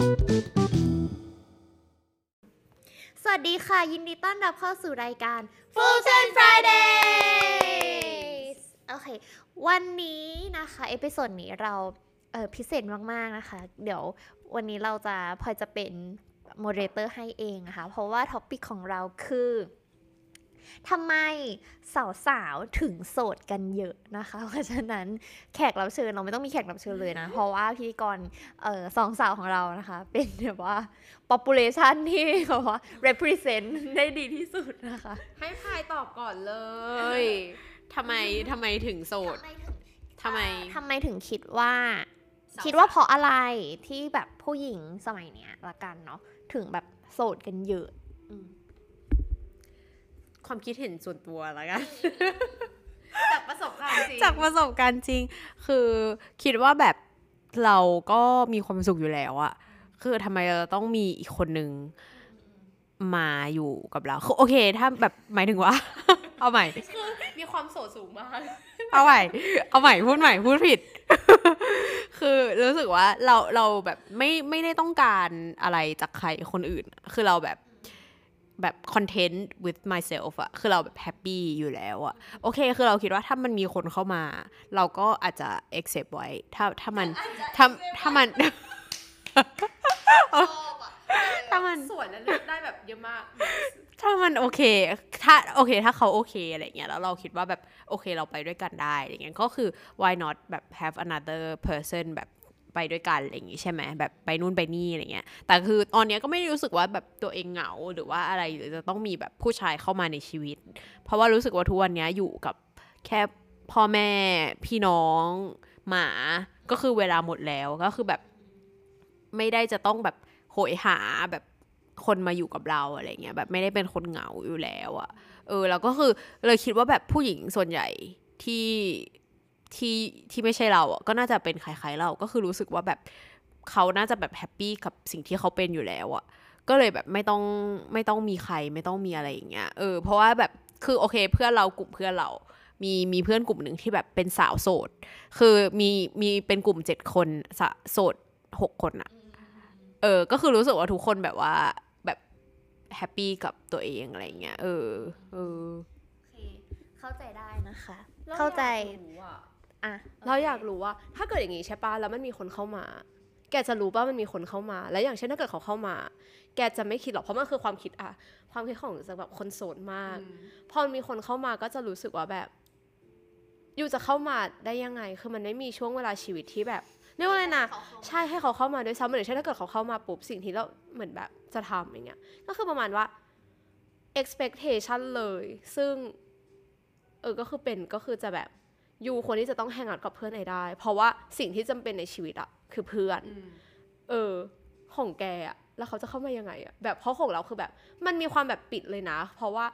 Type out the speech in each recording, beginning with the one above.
สวัสดีค่ะ ยินดีต้อนรับเข้าสู่รายการ Fulton Friday โอเค วันนี้นะคะ episode นี้เราเออพิเศษมาก ๆ นะคะ เดี๋ยววันนี้เราจะพลอยจะเป็น moderator ให้เองนะคะ เพราะว่า topic ของเราคือ ทำไมสาวๆถึงโสดกันเยอะนะคะ เพราะฉะนั้นแขกรับเชิญเราไม่ต้องมีแขกรับเชิญเลยนะ เพราะว่าพิธีกรเออสองสาวของเรานะคะ เป็นแบบว่า population ที่แบบว่า represent ได้ดีที่สุดนะคะ ให้พายตอบก่อนเลยทำไมทำไมถึงโสดทำไมทำไมถึงคิดว่าสาวๆคิดว่าเพราะอะไรที่แบบผู้หญิงสมัยเนี้ยละกันเนาะถึงแบบโสดกันเยอะ อืม ความคิดเห็นส่วนตัวแล้วกัน จากประสบการณ์จริงจากประสบการณ์จริง คือคิดว่าแบบเราก็มีความสุขอยู่แล้วอะคือทำไมเราต้องมีอีกคนนึงมาอยู่กับเราคือโอเค ถ้าแบบหมายถึงว่า เอาใหม่มีความโสดสูงมากเอาใหม่ เอาใหม่พูดใหม่พูดผิด คือรู้สึกว่าเราเราแบบไม่ไม่ได้ต้องการอะไรจากใครคนอื่น คือเราแบบ แบบ content with myself อะคือเราแบบแฮปปี้อยู่แล้วอะโอเค คือเราคิดว่าถ้ามันมีคนเข้ามา เราก็อาจจะ accept ไว้ ถ้าถ้ามันถ้าถ้ามันถ้ามันสวยและเลือกได้แบบเยอะมาก ถ้ามันโอเค ถ้าโอเค ถ้าเขาโอเคอะไรเงี้ย แล้วเราคิดว่าแบบโอเคเราไปด้วยกันได้อะไรเงี้ย ก็คือ why not แบบ have another person แบบ ไปด้วยกันอะไรอย่างงี้ใช่ไหมแบบไปนู่นไปนี่อะไรเงี้ยแต่คือตอนเนี้ยก็ไม่ได้รู้สึกว่าแบบตัวเองเหงาหรือว่าอะไรหรือจะต้องมีแบบผู้ชายเข้ามาในชีวิต เพราะว่ารู้สึกว่าทุกวันเนี้ยอยู่กับแค่พ่อแม่พี่น้องหมาก็คือเวลาหมดแล้วก็คือแบบไม่ได้จะต้องแบบโหยหาแบบคนมาอยู่กับเราอะไรเงี้ยแบบไม่ได้เป็นคนเหงาอยู่แล้วอะเออแล้วก็คือเลยคิดว่าแบบผู้หญิงส่วนใหญ่ที่ ที่ที่ไม่ใช่เราอะก็น่าจะเป็นคล้ายๆเราก็คือรู้สึกว่าแบบเขาน่าจะแบบแฮปปี้กับสิ่งที่เขาเป็นอยู่แล้วอะก็เลยแบบไม่ต้องไม่ต้องมีใครไม่ต้องมีอะไรอย่างเงี้ยเออเพราะว่าแบบคือโอเค เพื่อนเรากลุ่มเพื่อนเรา มีมีเพื่อนกลุ่มหนึ่งที่แบบเป็นสาวโสด คือมีมีเป็นกลุ่มเจ็ดคนสะโสดหกคนอะเออ ก็คือรู้สึกว่าทุกคนแบบว่าแบบแฮปปี้กับตัวเองอะไรเงี้ยเออเออโอเคเข้าใจได้นะคะ เข้าใจ อะเราอยากรู้ว่า ถ้าเกิดอย่างงี้ใช่ปะแล้วมันมีคนเข้ามา แกจะรู้ป่ะมันมีคนเข้ามา แล้วอย่างเช่นถ้าเกิดเขาเข้ามา แกจะไม่คิดหรอกเพราะมันคือความคิดอะความคิดของจะแบบคนโสดมาก พอมันมีคนเข้ามาก็จะรู้สึกว่าแบบอยู่จะเข้ามาได้ยังไง คือมันไม่มีช่วงเวลาชีวิตที่แบบเรียกว่าอะไรนะใช่ให้เขาเข้ามาด้วยซ้ำเหมือนเช่นถ้าเกิดเขาเข้ามาปุ๊บสิ่งที่เราเหมือนแบบจะทำอย่างเงี้ย ก็คือประมาณว่า expectation เลย ซึ่ง เออก็คือเป็นก็คือจะแบบ ยูคนที่จะต้องแฮงเอาท์กับเพื่อนไอได้ เพราะว่าสิ่งที่จำเป็นในชีวิตอะคือเพื่อน เออ ของแกอะแล้วเขาจะเข้ามายังไงอะแบบเพราะของเราคือแบบ มันมีความแบบปิดเลยนะ เพราะว่า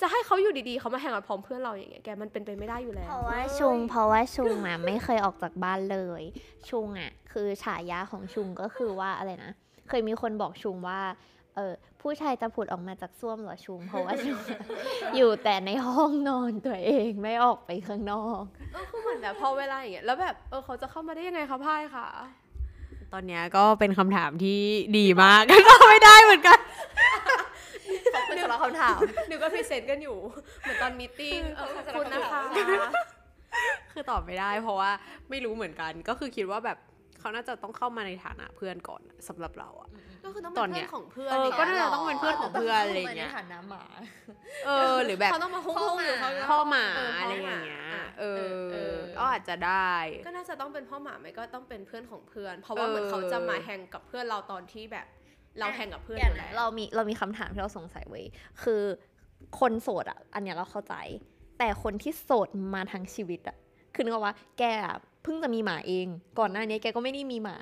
จะให้เขาอยู่ดีๆเขามาแฮงเอาท์พร้อมเพื่อนเราอย่างเงี้ยแกมันเป็นไปไม่ได้อยู่แล้ว เพราะว่าชุงเพราะว่าชุงอะไม่เคยออกจากบ้านเลย ชุงอะ คือฉายาของชุงก็คือว่าอะไรนะ เคยมีคนบอกชุงว่า เออผู้ชายจะผุดออกมาจากส้วมเหรอชุงเพราะว่าชุงอะอยู่แต่ในห้องนอนตัวเองไม่ออกไปข้างนอกเออคือเหมือนแบบพอเวลาอย่างเงี้ยแล้วแบบเออเขาจะเข้ามาได้ยังไงคะพ่ายค่ะ ตอนเนี้ยก็เป็นคำถามที่ดีมากก็ไม่ได้เหมือนกันขอบคุณสำหรับคำถามนึกว่า present กันอยู่ เหมือนตอน meeting เออขอบคุณนะคะคือตอบไม่ได้ เพราะว่าไม่รู้เหมือนกัน ก็คือคิดว่าแบบ เขาน่าจะต้องเข้ามาในฐานะเพื่อนก่อนสำหรับเราอะก็คือต้องตเป็อนนเนี้เพื่อยนของเพื่อนเออก็ย่งน่างี้ยจะต้องเป็นเพื่อนของเพื่อนอะไรอย่างเงี้ยฐานะหมาเออ หรือแบบเขาต้องมาหุ้มๆอยู่เขาพ่อหมาเพ่อะไรหอมย่างเงี้ยะเออเออก็อาจจะได้ ก็น่าจะต้องเป็นพ่อหมาไม่ก็ต้องเป็นเพื่อนของเพื่อน เพราะว่าเออเหมือนเขาจะมาแฮงกับเพื่อนเราตอนที่แบบเราแฮงกับเพื่อนออย่างยู่นั้แล้นวเรามีเรามีคำถามที่เราสงสัยไว้ยคือคนโสดอะ อันเนี้ยเราเข้าใจ แต่คนที่โสดมาทั้งชีวิตอะ คือนึกว่าแกอะ เพิ่งจะมีหมาเอง ก่อนหน้านี้แกก็ไม่ได้มีหมา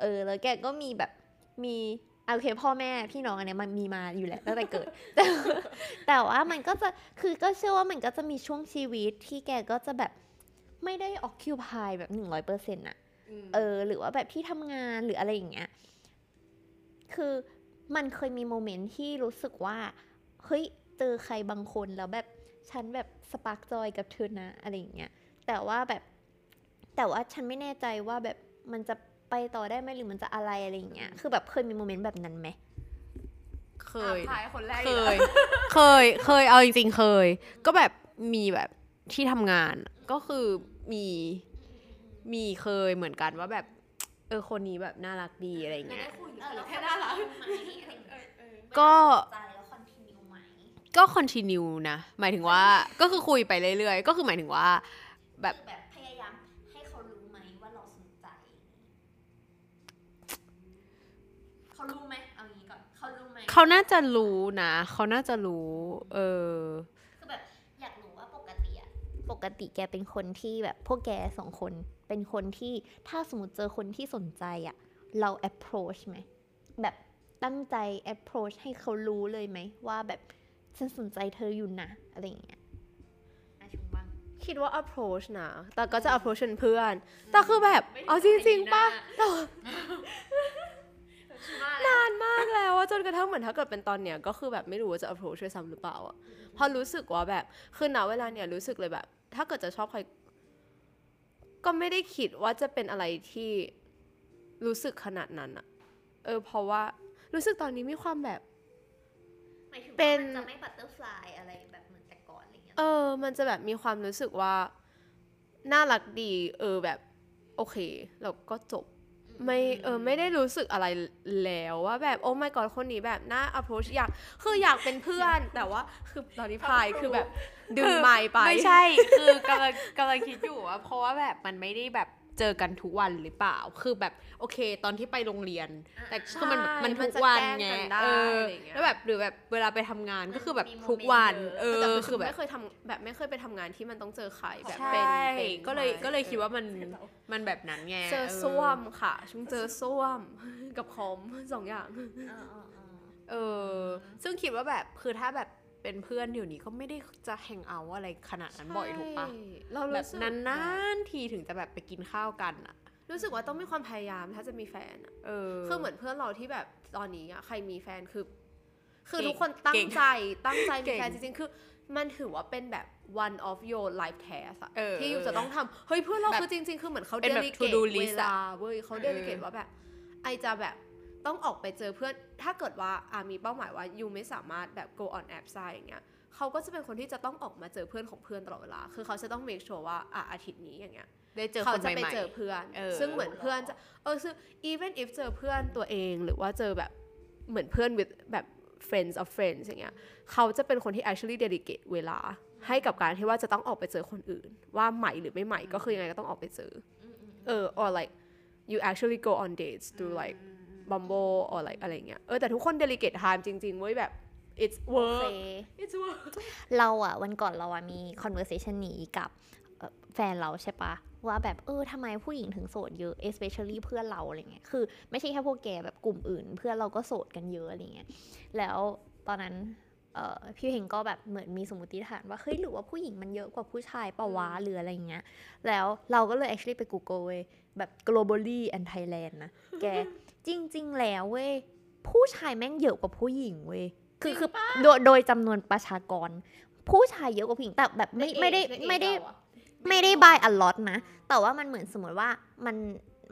เออ แล้วแกก็มีแบบมีโอเคพ่อแม่พี่น้องอันเนี้ยมันมีมาอยู่แล้วตั้งแต่เกิด แต่แต่ว่ามันก็จะคือก็เชื่อว่ามันก็จะมีช่วงชีวิตที่แกก็จะแบบไม่ได้ occupy แบบหนึ่งร้อยเปอร์เซ็นต์อะเออ หรือว่าแบบที่ทำงานหรืออะไรอย่างเงี้ยคือมันเคยมีโมเมนต์ที่รู้สึกว่า เฮ้ย เจอใครบางคนแล้วแบบ ฉันแบบสปาร์กจอยกับเธอนะ อะไรอย่างเงี้ยแต่ว่าแบบ แต่ว่าฉันไม่แน่ใจว่าแบบมันจะไปต่อได้ไหมหรือมันจะอะไรอะไรอย่างเงี้ย คือแบบเคยมีโมเมนต์แบบนั้นไหมเคยทายคนแรกเคย เคย เคย เอาจริงๆ เคย ก็แบบมีแบบที่ทำงาน ก็คือมี มีเคยเหมือนกันว่าแบบ เออคนนี้แบบน่ารักดีอะไรเงี้ยแค่น่ารักก็ใจแล้วคอนติเนียไหมก็คอนติเนียนะ หมายถึงว่า ก็คือคุยไปเรื่อยๆ ก็คือหมายถึงว่า แบบ แบบพยายามให้เขารู้ไหมว่าเราสนใจ เขารู้ไหมเอางี้ก่อน เขารู้ไหมเขาน่าจะรู้นะ เขาน่าจะรู้ เออ คือแบบอยากรู้ว่าปกติอะปกติแกเป็นคนที่แบบพวกแกสองคน เป็นคนที่ถ้าสมมติเจอคนที่สนใจอะเรา approach ไหม แบบตั้งใจ approach ให้เขารู้เลยไหม ว่าแบบฉันสนใจเธออยู่นะ อะไรอย่างเงี้ยอาชุงบ้าง คิดว่า approach นะ แต่ก็จะ approach เป็นเพื่อน แต่คือแบบ เอาจริงๆป่ะแต่ว่านานมาก แล้วอะจนกระทั่งเหมือนถ้าเกิดเป็นตอนเนี้ยก็คือแบบไม่รู้ว่าจะ approach ด้วยซ้ำหรือเปล่าอะเพอรู้สึกว่าแบบคือณเวลาเนี่ยรู้สึกเลยแบบ ถ้าเกิดจะชอบใคร ก็ไม่ได้คิดว่าจะเป็นอะไรที่รู้สึกขนาดนั้นอะเออ เพราะว่ารู้สึกตอนนี้มีความแบบ หมายถึงเป็ว่านมันจะไม่บัตเตอร์ฟลายอะไรแบบเหมือนแต่ก่อนอะไรเงี้ย เออ มันจะแบบมีความรู้สึกว่า น่ารักดี เออแบบ โอเค แล้วก็จบ ไม่เออไม่ได้รู้สึกอะไรแล้วว่าแบบโอ้ my god คนนี้แบบน่า approach อยากคืออยากเป็นเพื่อนแต่ว่าคือตอนนี้พายคือแบบดึงไม้ไปไม่ใช่คือกำลังกำลังคิดอยู่ว่าเพราะว่าแบบมันไม่ได้แบบ เจอกันทุกวันหรือเปล่า คือแบบโอเค ตอนที่ไปโรงเรียน แต่คือมันใช่มันทุกมันจะวันแกล้งไงกันได้เอออะไรอย่างเงี้ยแล้วแบบหรือแบบเวลาไปทำงานก็คือแบบมีโมเมนต์ทุกวันเยอะเอแต่อคือคือแบบไม่เคยทำแบบไม่เคยไปทำงานที่มันต้องเจอใครแบบใช่เป็นเป็นก็เลยไม่ก็เลยคิดว่ามันมันแบบนั้นไงเจอส้วมค่ะช่วงเจอส้วมกับคอมสองอย่างเออซึ่งคิดว่าแบบคือถ้าแบบ เป็นเพื่อนเดี๋ยวนี้ก็ไม่ได้จะแฮงเอาท์อะไรขนาดนั้นบ่อยถูกปะใช่เราแบรู้บสึกนานๆทีถึงจะแบบไปกินข้าวกันอะรู้สึกว่าต้องมีความพยายามถ้าจะมีแฟนอะเออคือเหมือนเพื่อนเราที่แบบตอนนี้อะใครมีแฟนคือ คือเก่งทุกคนตั้เก่งงใจตั้งใจมีเก่งแฟนจริงๆคือมันถือว่าเป็นแบบ one of your life task อะเออที่อยู่จะต้องทำเฮ้ยเพื่อนเราแบบคือจริง ๆ คือเหมือนเขาเป็นแบบ delegate to do เว list ลาอะเว้ยเขาเออ delegate ว่าแบบ ไอจะแบบ ต้องออกไปเจอเพื่อนถ้าเกิดว่าอามีเป้าหมายว่ายูไม่สามารถแบบ go on app ได้อย่างเงี้ยเขาก็จะเป็นคนที่จะต้องออกมาเจอเพื่อนของเพื่อนตลอดเวลา คือเขาจะต้อง make sure ว่าอะอาทิตย์นี้อย่างเงี้ยได้เจอเขาคนจะใหไปม่เจอเพื่อนเออซึ่งเหมือนเพื่อนจะเออซึ่ง even if เจอเพื่อนตัวเองหรือว่าเจอแบบเหมือนเพื่อน with แบบ friends of friends อย่างเงี้ยเขาจะเป็นคนที่ actually dedicate เวลาให้กับการที่ว่าจะต้องออกไปเจอคนอื่น ว่าใหม่หรือไม่ใหม่ก็คือยังไงก็ต้องออกไปเจออเออ or like you actually go on dates through like Bumble or like อะไรเงี้ยเออแต่ทุกคน delegate time จริง ๆ เว้ยแบบ it's โอ work เค it's work เราอะวันก่อนเราอะมี conversation นี้กับเอ่อแฟนเราใช่ปะว่าแบบเออทำไมผู้หญิงถึงโสดเยอะ especially เพื่อนเราอะไรเงี้ยคือไม่ใช่แค่พวกแกแบบกลุ่มอื่น เพื่อนเราก็โสดกันเยอะอะไรเงี้ยแล้วตอนนั้นเอ่อพี่เฮงก็แบบเหมือนมีสมมติฐานว่าเฮ้ยหรือว่าผู้หญิงมันเยอะกว่าผู้ชายปะวะหรืออะไรเงี้ยแล้วเราก็เลย actually ไป Google เว้ยแบบ globally and Thailand นะแก จริง ๆ แล้วเว้ยผู้ชายแม่งเยอะกว่าผู้หญิงเว้ยคือคือโดยโดยจำนวนประชากร ผู้ชายเยอะกว่าผู้หญิงแต่แบบไม่ไม่ได้ไม่ได้ไม่ได้ by a lot นะ แต่ว่ามันเหมือนสมมติว่ามัน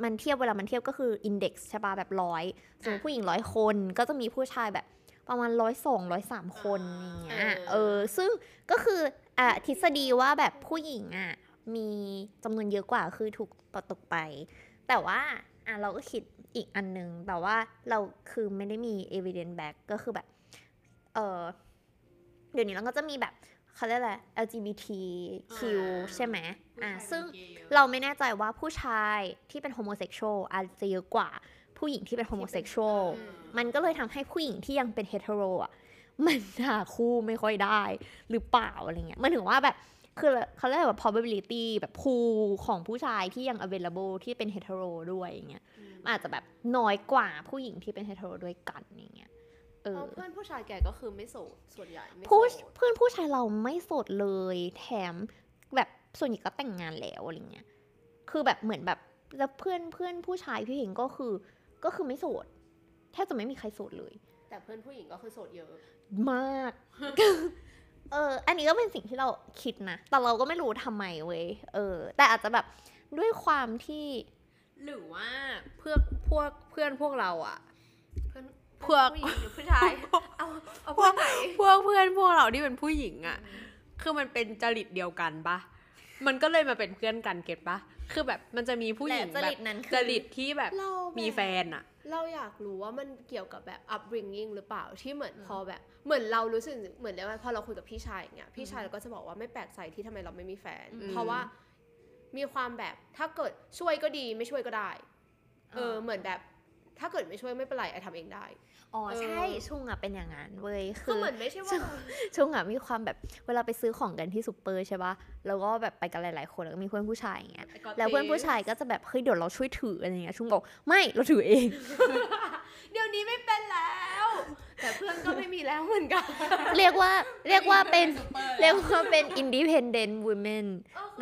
มันเทียบเวลามันเทียบก็คือ index ใช่ปะแบบร้อยสมมติผู้หญิงร้อยคนก็จะมีผู้ชายแบบประมาณร้อยสองร้อยสามคนอย่างเงี้ยเออซึ่งก็คืออะทฤษฎีว่าแบบผู้หญิงอะมีจำนวนเยอะกว่าคือถูกปัดตกไป แต่ว่าอะเราก็คิด อีกอันนึง แต่ว่าเราคือไม่ได้มี evidence back ก็คือแบบ เออเดี๋ยวนี้เราก็จะมีแบบเขาเรียกอะไร LGBTQ ใช่ไหมอ่าซึ่งเราไม่แน่ใจว่าผู้ชายที่เป็น homosexual อาจจะเยอะกว่าผู้หญิงที่เป็น homosexual มันก็เลยทำให้ผู้หญิงที่ยังเป็น hetero อะมันหาคู่ไม่ค่อยได้หรือเปล่าอะไรเงี้ยมันถึงว่าแบบ คือเขาเรียกว่า probability แบบพูของผู้ชายที่ยัง available ที่เป็นเฮตโรด้วยอย่างเงี้ยมันอาจจะแบบน้อยกว่าผู้หญิงที่เป็นเฮตโรด้วยกันอย่างเงี้ยเออเพื่อนผู้ชายแกก็คือไม่โสดส่วนใหญ่ไม่โสผู้ดเพื่อนผู้ชายเราไม่โสดเลย แถมแบบส่วนใหญ่ก็แต่งงานแล้วอะไรเงี้ยคือแบบเหมือนแบบแล้วเพื่อนเพื่อนผู้ชายพี่เห็นก็คือก็คือไม่โสดแทบจะไม่มีใครโสดเลย แต่เพื่อนผู้หญิงก็คือโสดเยอะ มาก เออ อันนี้ก็เป็นสิ่งที่เราคิดนะ แต่เราก็ไม่รู้ทำไมเว้ย เออ แต่อาจจะแบบด้วยความที่ หรือว่าเพื่อนพวกเพื่อนพวกเราอะเพื่อนพวกผู้หญิงหรือผู้ชาย เอาเอาเพื่อนไหนพวกเพื่อนพวกเราที่เป็นผู้หญิงอะ คือมันเป็นจริตเดียวกันปะ มันก็เลยมาเป็นเพื่อนกันเก็ตปะคือแบบมันจะมีผู้หญิงและจแบริบตนั้นคือจริตที่แบบเรามีแบบแฟนอะเราอยากรู้ว่ามันเกี่ยวกับแบบ upbringing หรือเปล่าที่เหมือนพอแบบ เหมือนเรารู้สึกเหมือนได้ว่าพอเราคุยกับพี่ชายอย่างเงี้ยพี่ชายเราก็จะบอกว่าไม่แปลกใจที่ทำไมเราไม่มีแฟนอืมเพราะว่ามีความแบบถ้าเกิดช่วยก็ดีไม่ช่วยก็ได้ เออเหมือนแบบ ถ้าเกิดไม่ช่วยไม่เป็นไรไอทำเองได้ อ๋อเออใช่ชุงอะเป็นอย่างนั้นเว้ยคืคืออเหมือนไม่ใช่ว่าชุงอะมีความแบบเวลาไปซื้อของกันที่ซูเปอร์ใช่ปะแล้วก็แบบไปกันหลายๆคนแล้วก็มีเพื่อนผู้ชายอย่างเงี้ย I got แล้วเพื่อนผู้ this ชายก็จะแบบเฮ้ยเดี๋ยวเราช่วยถืออะไรเงี้ยชุงบอกไม่เราถือเอง เดี๋ยวนี้ไม่เป็นแล้ว แต่เพื่อนก็ไม่มีแล้วเหมือนกัน เรียกว่าเรียกว่าเป็นเรียกว่าเป็น independent women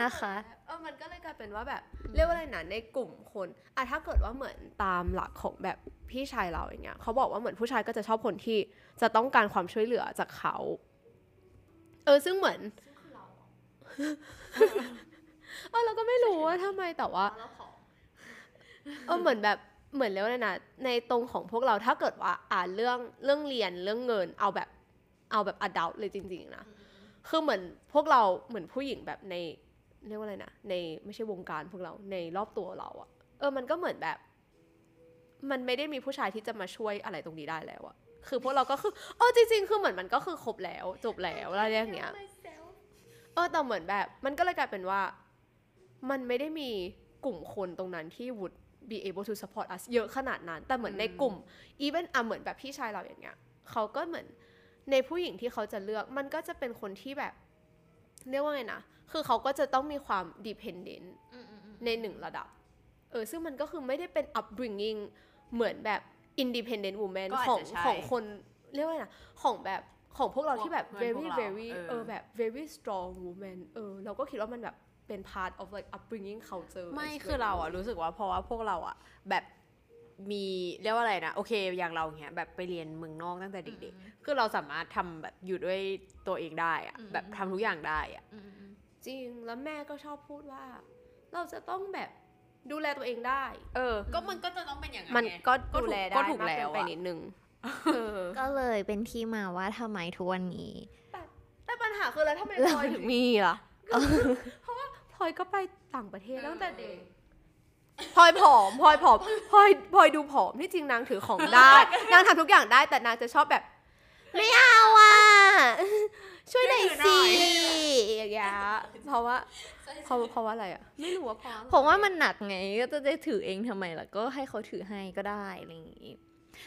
นะคะเออมัน มันก็เลยกลายเป็นว่าแบบเรียกว่าอะไรนะในกลุ่มคนอะถ้าเกิดว่าเหมือนตามหลักของแบบพี่ชายเราอย่างเงี้ยเขาบอกว่าเหมือนผู้ชายก็จะชอบคนที่จะต้องการความช่วยเหลือจากเขา เออซึ่งเหมือนเออเราก็ไม่รู้ว่าทำไมแต่ว่าเออเหมือนแบบเหมือนเรียกว่าอะไรนะในตรงของพวกเราถ้าเกิดว่าอ่านเรื่องเรื่องเรียนเรื่องเงิน เอาแบบเอาแบบ adult เลยจริง ๆ นะคือเหมือนพวกเราเหมือนผู้หญิงแบบใน เรียกว่าอะไรนะในไม่ใช่วงการพวกเราในรอบตัวเราอะเออมันก็เหมือนแบบ มันไม่ได้มีผู้ชายที่จะมาช่วยอะไรตรงนี้ได้แล้วอะคือพวกเราก็คือเออจริง ๆ คือเหมือนมันก็คือครบแล้วจบแล้วอะไรอย่างเงี้ยเออแต่เหมือนแบบ มันก็เลยกลายเป็นว่า มันไม่ได้มีกลุ่มคนตรงนั้นที่ would be able to support us เยอะขนาดนั้น แต่เหมือนในกลุ่ม even อะเหมือนแบบพี่ชายเราอย่างเงี้ยเขาก็เหมือนในผู้หญิงที่เขาจะเลือก มันก็จะเป็นคนที่แบบ เรียกว่าไงนะ คือเขาก็จะต้องมีความ dependent ในหนึ่งระดับ เออ ซึ่งมันก็คือไม่ได้เป็น upbringing เหมือนแบบ independent woman ก็อาจของจะใช่ของคนเรียกว่าไงนะ ของแบบของพวกเราที่แบบพวกเพื่อนพว very กเรา very เออเออแบบ very strong woman เออ เราก็คิดว่ามันแบบเป็น part of like upbringing culture ไม่ as คือเราอะ well รู้สึกว่าเพราะว่าพวกเราอะแบบ มีเรียกว่าอะไรนะโอเค อย่างเราเนี้ยแบบไปเรียนเมืองนอกตั้งแต่เด็กๆคือเราสามารถทำแบบอยู่ด้วยตัวเองได้อะอืมแบบทำทุกอย่างได้อะจริงแล้วแม่ก็ชอบพูดว่า เราจะต้องแบบดูแลตัวเองได้ เออ ก็มันก็จะต้องเป็นอย่างนั้นมันไงก็ก็ดูถูกแลได้ก็ถูกมากแล้เกิวนไปอะนิดนึงเออก็เลยเป็นที่มาว่าทำไมทุกวันนี้แต่ปัญหาคือแล้วทำไมพลอยถึงมีล่ะเพราะว่าพลอยก็ไปต่างประเทศตั้งแต่เด็ก พลอยผอมพลอยผอมพลอยพลอยดูผอมที่จริงนางถือของได้ นางทำทุกอย่างได้แต่นางจะชอบแบบ ไม่เอาอะช่วยหน่อยสิอย่างเงี้ยเพราะว่าเพราะเพราะว่าอะไรอะไม่รู้ว่าเพราะอะไรผมว่ามันหนักไงก็จะได้ถือเองทำไมล่ะก็ให้เขาถือให้ก็ได้อะไรอย่างงี้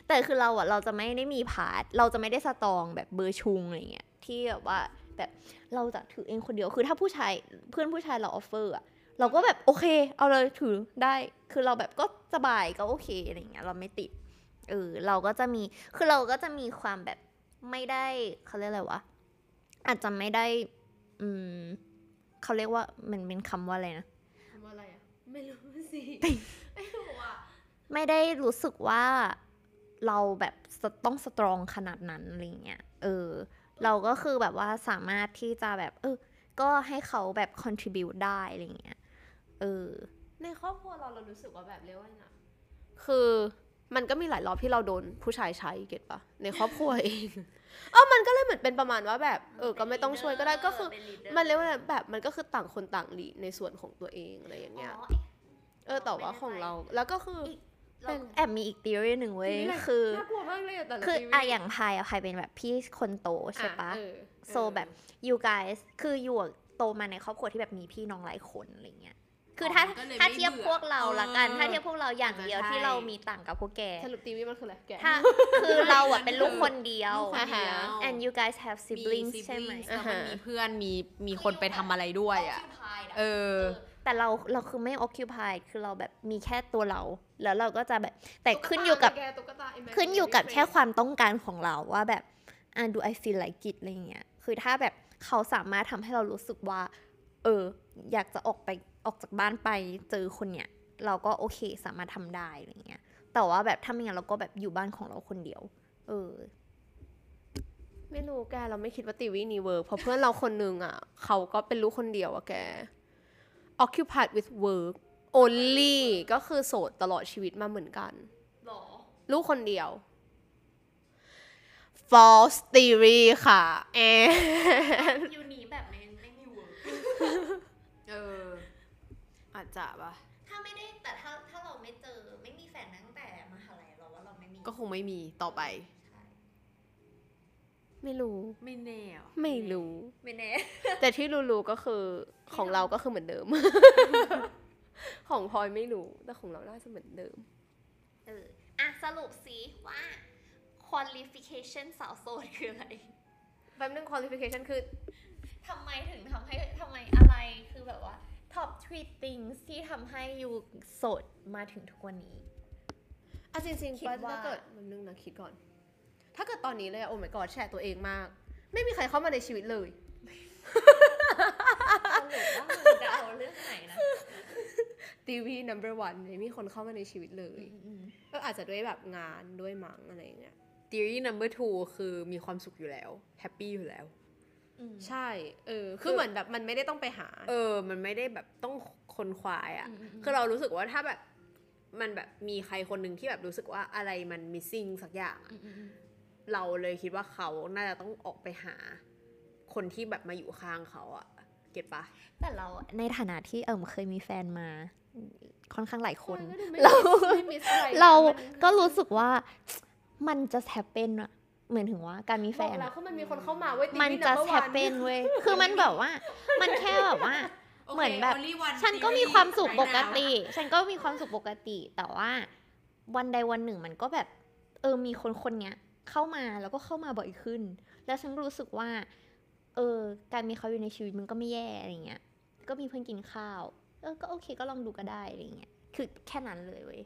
แต่คือเราอะเราจะไม่ได้มี part เราจะไม่ได้ strong แบบเบอร์ชุงอะไรเงี้ยที่แบบว่าแบบเราจะถือเองคนเดียวคือถ้าผู้ชายเพื่อนผู้ชายเรา offer อะ เราก็แบบโอเค เอาเลยถือได้คือเราแบบก็สบายก็โอเคอะไรเงี้ยเราไม่ติดเออเราก็จะมีคือเราก็จะมีความแบบไม่ได้เขาเรียกอะไรวะอาจจะไม่ได้ อืมเขาเรียกว่ามันเป็นคำว่าอะไรนะทำว่าอะไรอะไม่รู้สิไม่รู้อะไม่ได้รู้สึกว่าเราแบบต้องสตรองขนาดนั้นอะไรเงี้ยเออ เราก็คือแบบว่าสามารถที่จะแบบ เออก็ให้เขาแบบ contribut ได้อะไรเงี้ย เออ ในครอบครัวเราเรารู้สึกว่าแบบเรียกว่าไงนะคือมันก็มีหลายรอบที่เราโดนผู้ชายใช้เก็ตปะในครอบครัวเองเออมันก็เลยเหมือนเป็นประมาณว่าแบบ เออ ก็ไม่ต้องช่วยก็ได้ก็คือ มันเรียกว่าอะไรแบบมันก็คือต่างคนต่างหลีดในส่วนของตัวเองอะไรอย่างเงี้ยเออแต่ว่าของเราแล้วก็คือเราแอบมีอีก theory หนึ่งเว้ยนี่แหละคือน่ากลัวมากเลยอะแต่ละคือทีวีอะอย่างพายอะพายเป็นแบบพี่คนโตใช่ปะอ่เออโซแบบ you guys คืออยู่อะโตมาในครอบครัวที่แบบมีพี่น้องหลายคนอะไรเงี้ย คือถ้าก็เลยถ้าไม่เทียบบื่อพวกเราละกันเออถ้าเทียบพวกเราอย่างเดียวใช่ที่เรามีต่างกับพวกแกสรุปทีวีมันคืออะไรแกถ้าคือเราอะเป็นลูกคนเดียวลูกคนเดียว and you guys have มี siblings ใช่ไหม siblings แล้วมันมีเพื่อนมีมีคนไปทำอะไรด้วยอะ เออ แต่เราเราคือไม่ occupy คือเราแบบมีแค่ตัวเรา แล้วเราก็จะแบบ แต่ขึ้นอยู่กับแตุ๊กตา imaginary ขึ้นอยู่กับแค่ friend ความต้องการของเราว่าแบบอ่า do I feel like it อะไรเงี้ย คือถ้าแบบเขาสามารถทำให้เรารู้สึกว่า เออ อยากจะออกไป ออกจากบ้านไปเจอคนเนี้ยเราก็โอเคสามารถทำได้อะไรเงี้ย แต่ว่าแบบถ้าไม่งั้นเราก็แบบอยู่บ้านของเราคนเดียว เออ ไม่รู้แกเราไม่คิดว่า theory นี่ work เพราะเพื่อนเราคนนึงอะ เขาก็เป็นลูกคนเดียวอะแก occupied with work only ก็คือโสดตลอดชีวิตมาเหมือนกันหรอลูกคนเดียว false theory ค่ะแอน ยูนี้แบบไม่ไม่มี work เออ อาจจะปะถ้าไม่ได้แต่ถ้าถ้าเราไม่เจอไม่มีแฟนตั้งแต่มหาลัยเราว่าเราไม่มีก็คงไม่มีต่อไป ใช่ไม่รู้ ไม่แน่อะไม่รู้ ไม่แน่ แต่ที่รู้ๆก็คือของเราก็คือเหมือนเดิม ของพลอยไม่รู้ แต่ของเราน่าจะเหมือนเดิม เอออะสรุปสิว่า qualification สาวโสดคืออะไรแป๊บนึง qualification คือทำไมถึงทำให้ทำไมอะไรคือแบบว่า top three things ที่ทำให้ยูโสดมาถึงทุกวันนี้ อะจริงคิๆดว่าว่าถ้าเกิดมันนึงนะคิดก่อน ถ้าเกิดตอนนี้เลยอะโอ้ my god แชร์ตัวเองมาก ไม่มีใครเข้ามาในชีวิตเลยสรุปว่ามึงจะเอาเรื่องไหนนะ ทีวี number one ไม่มีคนเข้ามาในชีวิตเลยก็อาจจะด้วยแบบงานด้วยมั้งอะไรอย่างเงี้ย theory number two คือมีความสุขอยู่แล้ว แฮปปี้อยู่แล้ว ใช่ เออ คือเหมือนแบบมันไม่ได้ต้องไปหา เออ มันไม่ได้แบบต้องคนควายอะ่ะอืมอืมอืมคือเรารู้สึกว่าถ้าแบบมันแบบมีใครคนหนึ่งที่แบบรู้สึกว่าอะไรมัน missing สักอย่างอะเราเลยคิดว่าเขาน่าจะต้องออกไปหา คนที่แบบมาอยู่ข้างเขาอะเก็ตปะแต่เราในฐานะที่เอิมเคยมีแฟนมา ค่อนข้างหลายคน เราเราไม่มิสอะไรนะเรามันก็รู้สึกว่ามันจะแฮปเปนอะ เหมือนถึงว่าการมีแฟบอกนแล้อะวคือมันมีคนเข้ามาเว้ยมัน TV จะ number แฮป one เปนเว้ยคือมันแบบว่า มันแค่แบบว่า เหมือนแบบ ฉันก็มีความสุขปกติ ฉันก็มีความสุขปกติ แต่ว่าวันใดวันหนึ่งมันก็แบบ เออมีคนคนเนี้ยเข้ามาแล้วก็เข้ามาบ่อยขึ้น แล้วฉันรู้สึกว่า เออ การมีเขาอยู่ในชีวิตมันก็ไม่แย่อะไรเงี้ย ก็มีเพื่อนกินข้าว เออก็โอเคก็ลองดูก็ได้อะไรเงี้ย คือแค่นั้นเลยเว้ย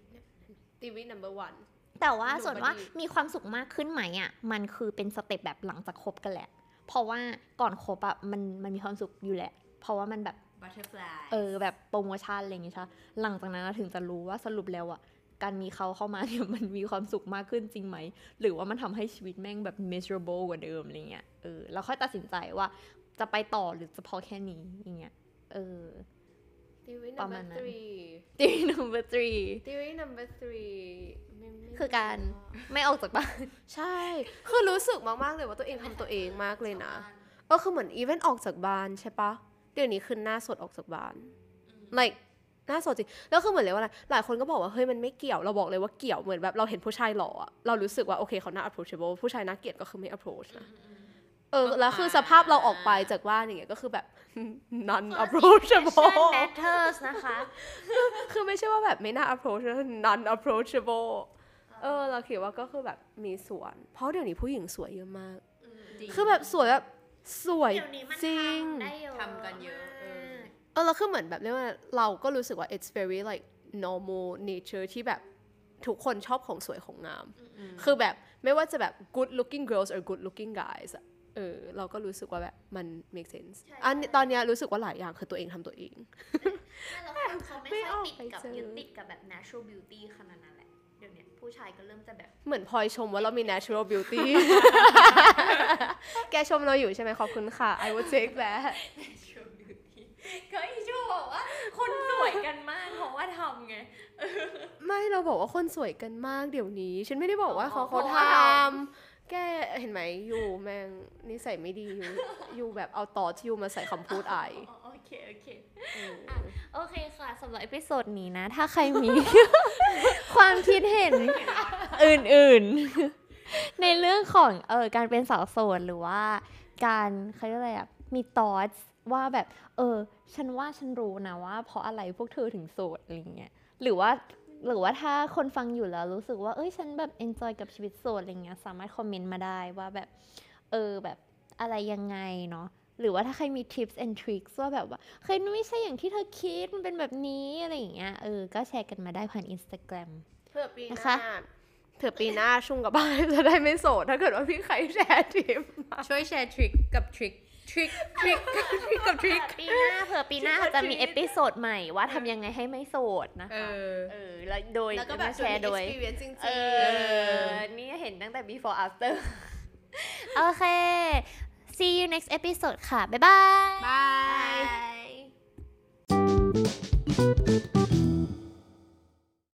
ทีวี number one แต่ว่าดูส่วนมาว่าดีมีความสุขมากขึ้นไหมอะมันคือเป็นสเต็ปแบบหลังจากคบกันแหละ เพราะว่าก่อนคบอะมันมันมีความสุขอยู่แหละ เพราะว่ามันแบบ butterfly เออแบบโปรโมชั่นอะไรอย่างงี้ใช่ปะหลังจากนั้นถึงจะรู้ว่าสรุปแล้วอะการมีเขาเข้ามาเนี่ยมันมีความสุขมากขึ้นจริงไหม หรือว่ามันทำให้ชีวิตแม่งแบบ miserable กว่าเดิมอะไรเงี้ยเออแล้วค่อยตัดสินใจว่าจะไปต่อหรือจะพอแค่นี้อย่างเงี้ยเออ ทีวีประมา number ณนั้น three theory number three ทีวี number three ไม่ไม่คือการไม่ออกจากบ้าน ใช่ คือรู้สึกมากๆเลยว่าตัวเองทำตัวเองมากเลยนะ เออคือเหมือนอีเวนต์ออกจากบ้านใช่ปะเดี๋ยวนี้คือหน้าสดออกจากบ้าน like หน้าสดจริงแล้วคือเหมือนเลยว่าอะไรหลายคนก็บอกว่าเฮ้ยมันไม่เกี่ยวเราบอกเลยว่าเกี่ยวเหมือนแบบเราเห็นผู้ชายหล่ออะเรารู้สึกว่าโอเคเขาหน้า approachable ผู้ชายน่าเกลียดก็คือไม่ approach นะ เออแล้วคือสภาพเราออกไปจากบ้านอย่างเงี้ยก็คือแบบ non approachable matters นะคะ คือไม่ใช่ว่าแบบไม่น่า approach นะ non approachable เออเราคิดว่าก็คือแบบมีส่วน เพราะเดี๋ยวนี้ผู้หญิงสวยเยอะมาก คือแบบสวยแบบสวยเดี๋ยวนี้มันจริงทำได้เยอะทำกันเยอะเออเออแล้วคือเหมือนแบบเรียกว่าเราก็รู้สึกว่า it's very like normal nature ที่แบบทุกคนชอบของสวยของงาม คือแบบไม่ว่าจะแบบ good looking girls or good looking guys อะ เออเราก็รู้สึกว่าแบบมัน make sense ใช่อันนี้ตอนเนี้ยรู้สึกว่าหลายอย่างคือตัวเองทำตัวเองไม่แล้วคนเขาไม่ไม่ค่อยออกติดไปกับเจอยึดติดกับแบบ natural beauty ขนาดนั้นแหละเดี๋ยวนี้ผู้ชายก็เริ่มจะแบบ เหมือนพลอยชมว่าเรามี natural beauty แกชมเราอยู่ใช่ไหมขอบคุณค่ะ I will take that natural beauty ก็อีชูบอกว่าคนสวยกันมากเพราะว่าทำไงไม่เราบอกว่าคนสวยกันมากเดี๋ยวนี้ ฉันไม่ได้บอกว่าอ๋อเขาเขาเพทราะว่าำ แกเห็นไหมอยู่แมงนิสัยไม่ดีอยู่อยู่แบบเอาต่อที่อยู่มาใส่คำพูดไออ๋อโอเค โอเคเออโอเคค่ะสำหรับเอพิโซดนี้นะ ถ้าใครมี ความคิดเห็นอื่นๆ ในเรื่องของเออการเป็นสาวโสดหรือว่า การเขาเรียกอะไรอะ มี thoughts ว่าแบบ เออ ฉันว่าฉันรู้นะว่า เพราะอะไรพวกเธอถึงโสดอะไรเงี้ยหรือว่า หรือว่าถ้าคนฟังอยู่แล้วรู้สึกว่าเอ้ยฉันแบบ enjoy กับชีวิตโสดอะไรเงี้ยสามารถคอมเมนต์มาได้ว่าแบบ เออแบบอะไรยังไงเนาะหรือว่าถ้าใครมี tips and tricks ว่าแบบว่าเฮ้ยมันไม่ใช่อย่างที่เธอคิด มันเป็นแบบนี้อะไรอย่างเงี้ยเออ ก็แชร์กันมาได้ผ่าน Instagram เผื่อปีหนะน้าคะเผื่อปีหน้าชุ่งกับบ้านจะได้ไม่โสด ถ้าเกิดว่าพี่ใครแชร์ทิปมาช่วยแชร์ทริคกับทริคท ริคทริคทริคกับทริค ปีหน้าเผื่อปีหน้าจะมีเอพิโซดใหม่ว่าทำยังไงให้ไม่โสดนะเอคะ อ เออ แล้วโดยแล้วก็แบบมาแชร์โดย มี experience จริงเอๆอนี่เห็นตั้งแต่ before after โอเค see you next episode ค่ะ บ๊ายบายบาย Bye